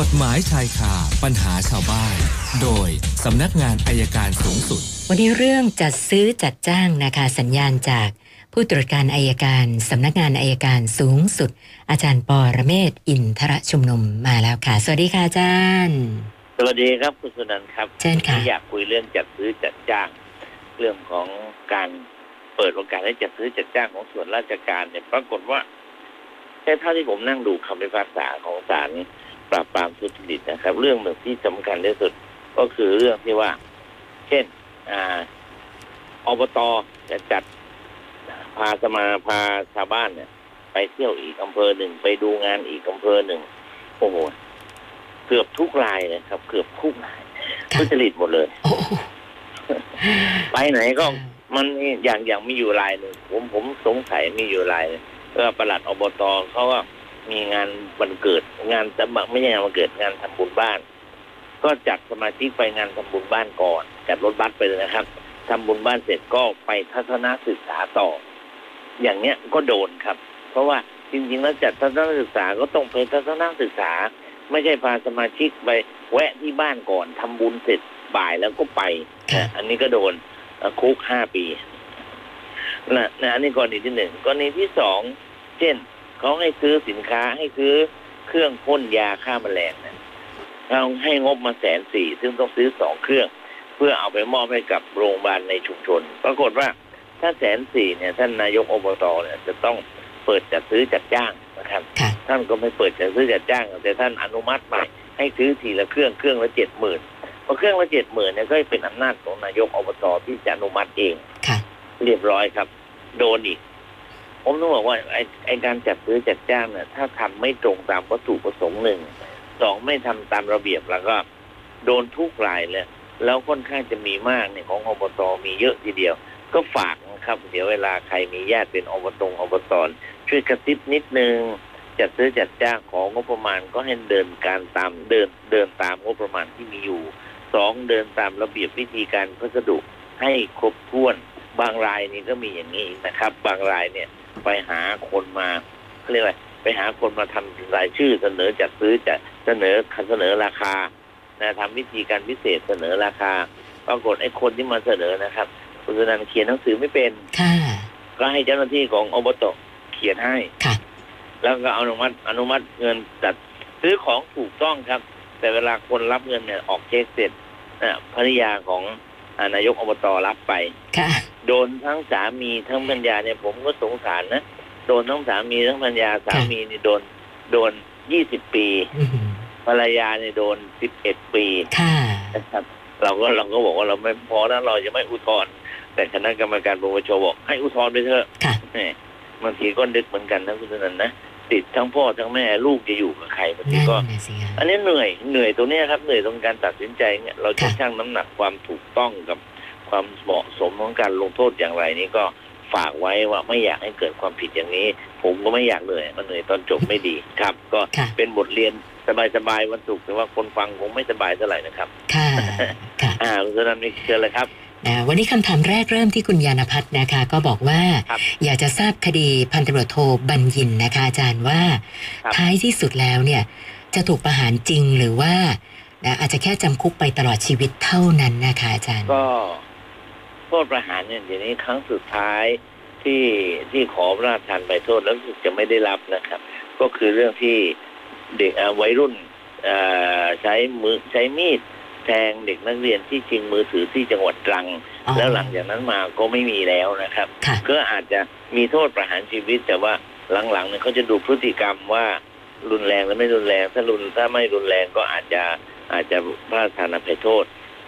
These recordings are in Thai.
กฎหมายชายคาปัญหาชาวบ้าน โดยสำนักงานอายการสูงสุด วันนี้เรื่องจัดซื้อจัดจ้างนะคะสัญญาณจากผู้ตรวจการอายการสำนักงานอายการสูงสุด อาจารย์ปอระเมศวร์อินทรชุมนุมมาแล้วค่ะ สวัสดีค่ะอาจารย์ สวัสดีครับคุณสุนันท์ครับเชิญค่ะที่อยากคุยเรื่องจัดซื้อจัดจ้าง เรื่องของการเปิดโอกาสให้จัดซื้อจัดจ้างของส่วนราชการเนี่ยปรากฏว่าแค่เท่าที่ผมนั่งดูคำพิพากษาของศาล ปราบปรามทุจริตนะครับ เรื่องหนึ่งที่สำคัญที่สุดก็คือเรื่องที่ว่า เช่นออบตจะจัดพาสมาพาชาวบ้านเนี่ย ไปเที่ยวอีกอำเภอหนึ่งไปดูงานอีกอำเภอหนึ่งโอ้โหเกือบทุกรายเลยครับ เกือบทุกรายทุจริตหมดเลย ไปไหนก็มันอย่างอย่างมีอยู่รายหนึ่งผมผมสงสัยมีอยู่รายหนึ่งก็ประหลัดอบตเขาก็ มีงานวันเกิด งานจะไม่ใช่งานวันเกิดงานทำบุญบ้าน ก็จัดสมาชิกไปงานทำบุญบ้านก่อนจัดรถบัสไปเลยนะครับทำบุญบ้านเสร็จก็ไปทัศนศึกษาต่อ อย่างเนี้ยก็โดนครับ เพราะว่าจริงๆแล้วจัดทัศนศึกษาก็ต้องไปทัศนศึกษา ไม่ใช่พาสมาชิกไปแวะที่บ้านก่อนทำบุญเสร็จบ่ายแล้วก็ไปค่ะนะอันนี้ก็โดนเอ่อคุกห้าปีนะนะอันนี้กรณีที่หนึ่งกรณีที่สองเช่น เขาให้ซื้อสินค้าให้ซื้อเครื่องพ่นยาฆ่าแมลงนะเราให้งบมาแสนสี่ซึ่งต้องซื้อสองเครื่อง เพื่อเอาไปมอบให้กับโรงพยาบาลในชุมชน ปรากฏว่าถ้าแสนสี่เนี่ย ท่านนายกอบตเนี่ยจะต้องเปิดจัดซื้อจัดจ้างนะครับค่ะท่านก็ไม่เปิดจัดซื้อจัดจ้าง แต่ท่านอนุมัติใหม่ให้ซื้อทีละเครื่องเครื่องละเจ็ดหมื่นพอเครื่องละเจ็ดหมื่นเนี่ยก็เป็นอำนาจของนายกอบตที่จะอนุมัติเองค่ะเรียบร้อยครับ โดนอีก ผมต้องบอกว่าไอ้ไอการจัดซื้อจัดจ้างเนี่ยถ้าทำไม่ตรงตามวัตถุประสงค์หนึ่งสองไม่ทำตามระเบียบแล้วก็ โดนทุกรายเลยแล้วค่อนข้างจะมีมากเนี่ยของอบตมีเยอะทีเดียว ก็ฝากนะครับ เดี๋ยวเวลาใครมีญาติเป็นอบตอบตช่วยกระซิบนิดนึงจัดซื้อจัดจ้างของงบประมาณก็ให้เดินการตามเดินเดินตามงบประมาณที่มีอยู่สองเดินตามระเบียบวิธีการพัสดุให้ครบถ้วนบางรายนี่ก็มีอย่างนี้นะครับ บางรายเนี่ย ไปหาคนมาเขาเรียกว่าไปหาคนมาทำรายชื่อเสนอจัดซื้อจะเสนอเสนอราคานะทำวิธีการพิเศษเสนอราคา ปรากฏไอ้คนที่มาเสนอนะครับคุณสนันเขียนหนังสือไม่เป็นค่ะก็ให้เจ้าหน้าที่ของอบตเขียนให้ค่ะแล้วก็อนุมัติอนุมัติเงินจัดซื้อของถูกต้องครับ แต่เวลาคนรับเงินเนี่ยออกเช็คเสร็จอะภรรยาของอ่านายกอบตรับไปค่ะ โดนทั้งสามีทั้งภรรยาเนี่ยผมก็สงสารนะโดนทั้งสามีทั้งภรรยาสามีนี่โดนโดนยี่สิบปีอืมภรรยาเนี่ยโดนสิบเอ็ดปีค่ะนะครับ เราก็เราก็บอกว่าเราไม่พอแล้วเราจะไม่อุทธรณ์แต่คณะกรรมการปปชบอกให้อุทธรณ์ไปเถอะค่ะแหมบางทีก็นึกเหมือนกันนะคุณสนันนะติดทั้งพ่อทั้งแม่ลูกจะอยู่กับใครบางทีนั่นก็นะสิคะอันนี้เหนื่อยเหนื่อยตรงเนี้ยครับเหนื่อยตรงการตัดสินใจเนี่ยเราจะค่ะชั่งน้ำหนักความถูกต้องกับ ความเหมาะสมของการลงโทษอย่างไรนี่ก็ฝากไว้ว่าไม่อยากให้เกิดความผิดอย่างนี้ ผมก็ไม่อยากเหนื่อยมันเหนื่อยตอนจบไม่ดีครับ ก็ค่ะเป็นบทเรียนสบายๆวันศุกร์แต่ว่าคนฟังคงไม่สบายเท่าไหร่นะครับ ค่ะค่ะอ่าคุณสนันนี่เชิญเลยครับนะวันนี้คำถามแรกเริ่มที่คุณยานพัฒน์นะคะ ก็บอกว่าครับอยากจะทราบคดีพันตำรวจโทบัญญินนะคะ อาจารย์ว่าครับท้ายที่สุดแล้วเนี่ย จะถูกประหารจริงหรือว่านะอาจจะแค่จำคุกไปตลอดชีวิตเท่านั้นนะคะอาจารย์ ก็ โทษประหารเนี่ยเดี๋ยวนี้ครั้งสุดท้ายที่ที่ขอพระราชทานไปโทษแล้วรู้สึกจะไม่ได้รับนะครับ ก็คือเรื่องที่เด็กเอ่อวัยรุ่นเอ่อใช้มือใช้มีดแทงเด็กนักเรียนที่ชิงมือถือที่จังหวัดตรังอ๋อแล้วหลังจากนั้นมาก็ไม่มีแล้วนะครับค่ะก็อาจจะมีโทษประหารชีวิต แต่ว่าหลังๆเนี่ยเขาจะดูพฤติกรรมว่ารุนแรงหรือไม่รุนแรงถ้ารุนถ้าไม่รุนแรงก็อาจจะอาจจะพระราชทานอภัยโทษ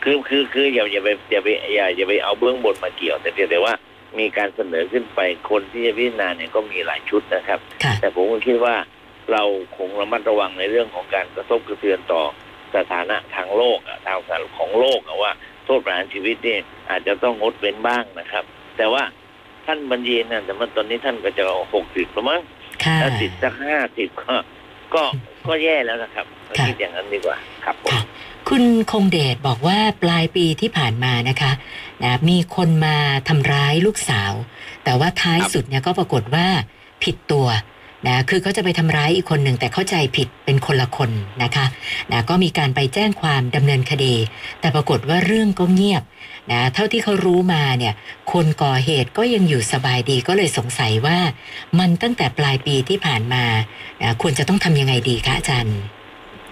คือคือคืออย่าอย่าไปอย่าไปอย่าอย่าไปเอาเบื้องบนมาเกี่ยว แต่เพียงแต่ว่ามีการเสนอขึ้นไปคนที่จะพิจารณาเนี่ยก็มีหลายชุดนะครับค่ะแต่ผมก็คิดว่าเราคงระมัดระวังในเรื่องของการกระทบกระเทือนต่อสถานะทางโลกอะทางสารของโลกอะว่าโทษประหารชีวิตเนี่ยอาจจะต้องงดเว้นบ้างนะครับ แต่ว่าท่านบรรยีนะแต่ว่าตอนนี้ท่านก็จะหกสิบแล้วมั้งค่ะถ้าติดสักห้าสิบก็ก็ก็แย่แล้วนะครับค่ะคิดอย่างนั้นดีกว่าครับผม คุณคงเดชบอกว่าปลายปีที่ผ่านมานะคะนะมีคนมาทำร้ายลูกสาว แต่ว่าท้ายสุดเนี่ยก็ปรากฏว่าผิดตัวนะคือเขาจะไปทำร้ายอีกคนหนึ่งแต่เข้าใจผิดเป็นคนละคนนะคะนะก็มีการไปแจ้งความดำเนินคดี แต่ปรากฏว่าเรื่องก็เงียบนะเท่าที่เขารู้มาเนี่ยคนก่อเหตุก็ยังอยู่สบายดีก็เลยสงสัยว่า มันตั้งแต่ปลายปีที่ผ่านมานะควรจะต้องทำยังไงดีคะอาจารย์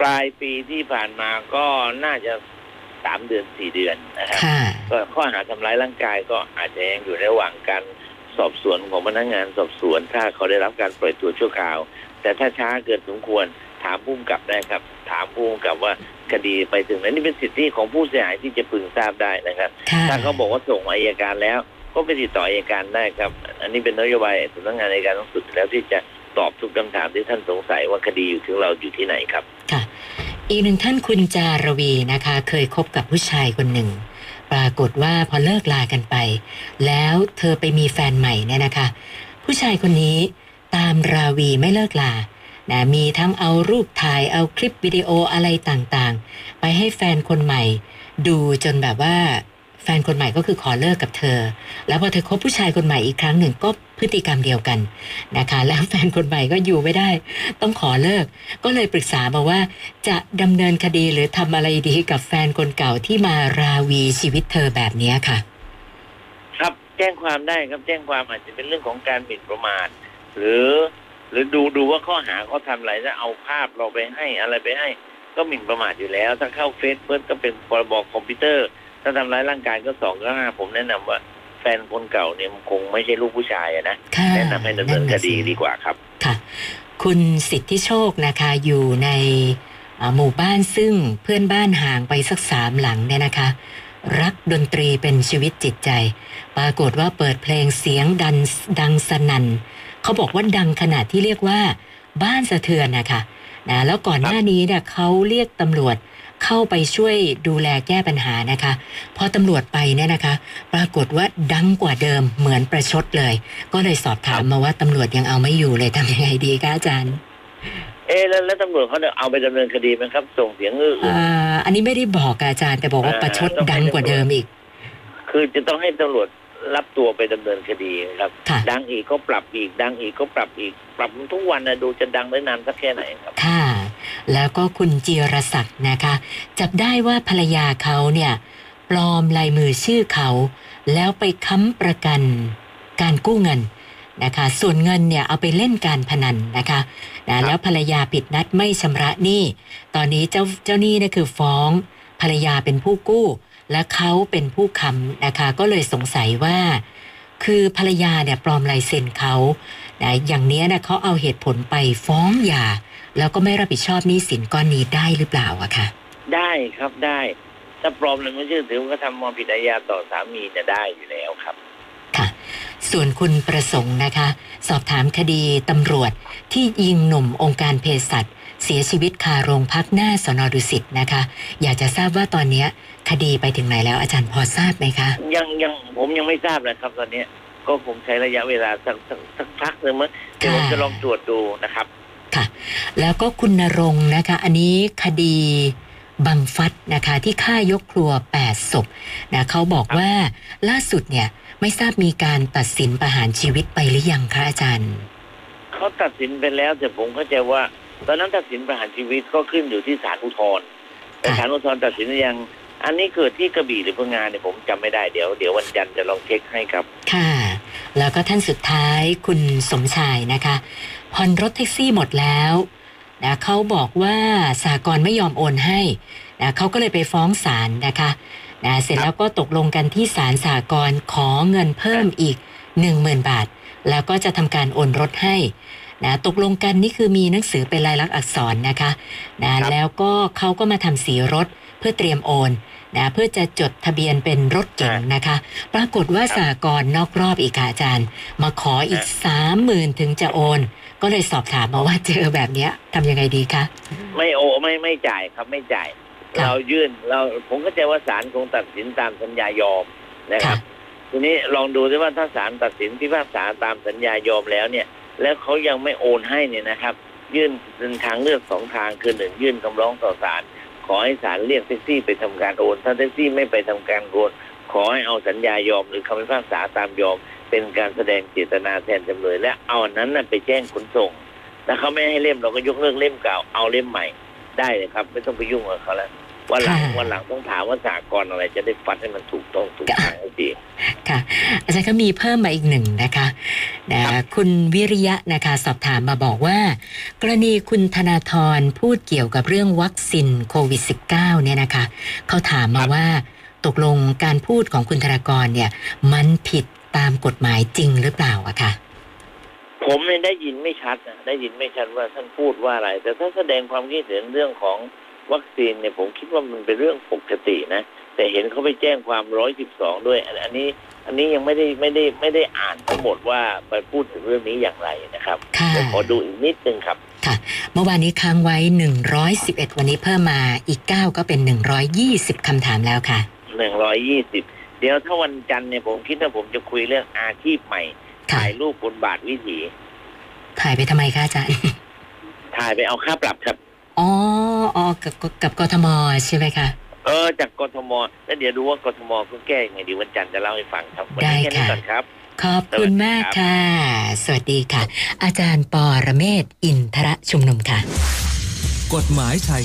ลายปีที่ผ่านมาก็น่าจะสามเดือนสี่เดือนนะครับค่ะก็ข้อหาทำร้ายร่างกายก็อาจจะยังอยู่ในระหว่างการสอบสวนของพนักงานสอบสวน ถ้าเขาได้รับการปล่อยตัวชั่วคราว แต่ถ้าช้าเกินสมควรถามผู้กำกับได้ครับ ถามผู้กำกับว่าคดีไปถึงไหนนี่เป็นสิทธิของผู้เสียหายที่จะพึงทราบได้นะครับค่ะถ้าเขาบอกว่าส่งอายการแล้ว ก็ไปติดต่ออายการได้ครับ อันนี้เป็นนโยบายสำนักงานอายการสูงสุดแล้วที่จะตอบทุกคำถามที่ท่านสงสัยว่าคดีอยู่ถึงเราอยู่ที่ไหนครับค่ะ อีกหนึ่งท่านคุณจารวีนะคะ เคยคบกับผู้ชายคนหนึ่ง ปรากฏว่าพอเลิกลากันไป แล้วเธอไปมีแฟนใหม่เนี่ยนะคะ ผู้ชายคนนี้ตามราวีไม่เลิกลานะมีทั้งเอารูปถ่ายเอาคลิปวิดีโออะไรต่างๆ ไปให้แฟนคนใหม่ ดูจนแบบว่า แฟนคนใหม่ก็คือขอเลิกกับเธอ แล้วพอเธอคบผู้ชายคนใหม่อีกครั้งหนึ่งก็พฤติกรรมเดียวกันนะคะ แล้วแฟนคนใหม่ก็อยู่ไม่ได้ ต้องขอเลิก ก็เลยปรึกษามาว่า จะดำเนินคดีหรือทำอะไรดีกับแฟนคนเก่าที่มาราวีชีวิตเธอแบบนี้ค่ะ ครับแจ้งความได้ครับแจ้งความอาจจะเป็นเรื่องของการหมิ่นประมาทหรือ หรือดูดูว่าข้อหาเขาทำอะไรแล้วเอาภาพเราไปให้อะไรไปให้ ก็หมิ่นประมาทอยู่แล้ว ถ้าเข้าเฟซเฟิร์สก็เป็นพรบคอมพิวเตอร์ ถ้าทำร้ายร่างกายก็สองก็ห้าผมแนะนำว่า แฟนคนเก่าเนี่ยมันคงไม่ใช่ลูกผู้ชายอะนะค่ะแนะนำให้ดำเนินคดีดีกว่าครับค่ะ คุณสิทธิโชคนะคะอยู่ในอ่าหมู่บ้านซึ่งเพื่อนบ้านห่างไปสักสามหลังเนี่ยนะคะ รักดนตรีเป็นชีวิตจิตใจ ปรากฏว่าเปิดเพลงเสียงดันดังสนั่นเขาบอกว่าดังขนาดที่เรียกว่าบ้านสะเทือนนะคะนะแล้วก่อนหน้านี้เนี่ยเขาเรียกตำรวจ เข้าไปช่วยดูแลแก้ปัญหานะคะ พอตำรวจไปเนี่ยนะคะ ปรากฏว่าดังกว่าเดิมเหมือนประชดเลย ก็เลยสอบถามมาว่าตำรวจยังเอาไม่อยู่เลยทำยังไงดีคะอาจารย์ เอ๊ะแล้วแล้วตำรวจเขาเอาไปดำเนินคดีไหมครับ ส่งเสียงอื้ออ่าอันนี้ไม่ได้บอกกับอาจารย์แต่บอกว่าประชดดังกว่าเดิมอีก คือจะต้องให้ตำรวจรับตัวไปดำเนินคดีครับค่ะดังอีกก็ปรับอีก ดังอีกก็ปรับอีก ปรับทุกวันนะดูจะดังได้นานสักแค่ไหนครับ ค่ะ แล้วก็คุณจีรศักดิ์นะคะ จับได้ว่าภรรยาเขาเนี่ยปลอมลายมือชื่อเขา แล้วไปค้ำประกันการกู้เงินนะคะส่วนเงินเนี่ยเอาไปเล่นการพนันนะคะนะแล้วภรรยาผิดนัดไม่ชำระหนี้ ตอนนี้เจ้าเจ้าหนี้เนี่ยคือฟ้องภรรยาเป็นผู้กู้ และเขาเป็นผู้ค้ำนะคะก็เลยสงสัยว่า คือภรรยาเนี่ยปลอมลายเซ็นเขานะอย่างเนี้ยนะเขาเอาเหตุผลไปฟ้องหย่า แล้วก็ไม่รับผิดชอบหนี้สินก้อนนี้ได้หรือเปล่าอะคะได้ครับได้ ถ้าปลอมเลยไม่ชื่อถือว่าก็ทำความผิดอาญาต่อสามีจะได้อยู่แล้วครับ ค่ะ ส่วนคุณประสงค์นะคะ สอบถามคดีตำรวจที่ยิงหนุ่มองค์การเภสัชเสียชีวิตคาโรงพักหน้าสนดุสิตนะคะ อยากจะทราบว่าตอนเนี้ย คดีไปถึงไหนแล้วอาจารย์พอทราบไหมคะ ยังยังผมยังไม่ทราบเลยครับ ตอนเนี้ยก็คงใช้ระยะเวลาสักสักสักพักหนึ่งมั้งเดี๋ยวผมจะลองตรวจดูนะครับค่ะ แล้วก็คุณนรงค์นะคะ อันนี้คดีบังฟัดนะคะที่ฆ่ายกครัว 8 ศพนะเขาบอกว่าล่าสุดเนี่ยไม่ทราบมีการตัดสินประหารชีวิตไปหรือยังคะอาจารย์ เขาตัดสินไปแล้วแต่ผมเข้าใจว่า ตอนนั้นตัดสินประหารชีวิตก็ขึ้นอยู่ที่ศาลอุทธรณ์แต่ค่ะศาลอุทธรณ์ตัดสินหรือยังอันนี้เกิดที่กระบี่หรือพังงานเนี่ยผมจำไม่ได้เดี๋ยวเดี๋ยววันจันทร์จะลองเช็คให้ครับ ค่ะ แล้วก็ท่านสุดท้ายคุณสมชายนะคะ ผ่อนรถแท็กซี่หมดแล้วนะเขาบอกว่าสากลไม่ยอมโอนให้นะเขาก็เลยไปฟ้องศาลนะคะนะเสร็จแล้วก็ตกลงกันที่ศาลสากลขอเงินเพิ่มอีก 10,000 บาท แล้วก็จะทำการโอนรถให้นะตกลงกันนี่คือมีหนังสือเป็นลายลักษณ์อักษรนะคะนะครับแล้วก็เขาก็มาทำสีรถเพื่อเตรียมโอนนะเพื่อจะจดทะเบียนเป็นรถเก๋งนะคะ ปรากฏว่าครับสากลนอกรอบอีกค่ะอาจารย์ มาขออีกสามหมื่นถึงจะโอน ก็เลยสอบถามมาว่าเจอแบบเนี้ยทำยังไงดีคะ ไม่โอไม่ไม่จ่ายครับไม่จ่ายครับเรายื่นเราผมก็ใจว่าศาลคงตัดสินตามสัญญายอมนะครับ ทีนี้ลองดูดิว่าถ้าศาลตัดสินพิพากษาตามสัญญายอมแล้วเนี่ย แล้วเขายังไม่โอนให้เนี่ยนะครับ ยื่นเป็นทางเลือกสองทางคือหนึ่งยื่นคำร้องต่อศาล ขอให้ศาลเรียกแท็กซี่ไปทำการโอน ถ้าแท็กซี่ไม่ไปทำการโอนขอให้เอาสัญญายอมหรือคำพิพากษาตามยอม เป็นการแสดงเจตนาแทนจำเลยและเอาอันนั้นไปแจ้งขนส่งถ้าเขาไม่ให้เล่มเราก็ยกเลิกเล่มเก่าเอาเล่มใหม่ได้เลยครับ ไม่ต้องไปยุ่งกับเขาแล้ว วันหลังค่ะ วันหลังต้องถามว่าสากลอะไรจะได้ฟัดให้มันถูกต้องถูกทางให้ดี ค่ะ อาจารย์ก็มีเพิ่มมาอีกหนึ่งนะคะนะคุณวิริยะนะคะสอบถามมาบอกว่า กรณีคุณธนาธรพูดเกี่ยวกับเรื่องวัคซีนโควิด -19 เนี่ยนะคะเขาถามมาว่าตกลงการพูดของคุณธนากรเนี่ย มันผิดตามกฎหมายจริงหรือเปล่าอะค่ะผมเนี่ยได้ยินไม่ชัดนะได้ยินไม่ชัดว่าท่านพูดว่าอะไร แต่ถ้าแสดงความคิดเห็นเรื่องของ วัคซีนเนี่ยผมคิดว่ามันเป็นเรื่องปกตินะ แต่เห็นเขาไปแจ้งความร้อยสิบสองด้วยอันอันนี้อันนี้ยังไม่ได้ไม่ได้ไม่ได้อ่านทั้งหมดว่าไปพูดถึงเรื่องนี้อย่างไรนะครับค่ะเดี๋ยวขอดูอีกนิดนึงครับเมื่อวานนี้ค้างไว้ 111 วันนี้เพิ่มมาอีก 9 ก็เป็น 120คำถามแล้วค่ะหนึ่งร้อยยี่สิบเดี๋ยวถ้าวันจันทร์เนี่ยผมคิดว่าผมจะคุยเรื่องอาชีพใหม่ค่ะถ่ายรูปบนบาทวิถี ถ่ายไปทำไมคะอาจารย์ ถ่ายไปเอาค่าปรับครับ อ๋ออ๋อกับกับกับกทมใช่ไหมคะเออจากกทมแล้วเดี๋ยวดูว่ากทมเขาแก้ยังไงดีวันจันทร์จะเล่าให้ฟังครับวันได้นี้แค่นี้ค่ะก่อนครับขอบคุณมากค่ะ สวัสดีค่ะ อาจารย์ปอระเมศวร์อินทระชุมนุมค่ะ กฎหมายชาย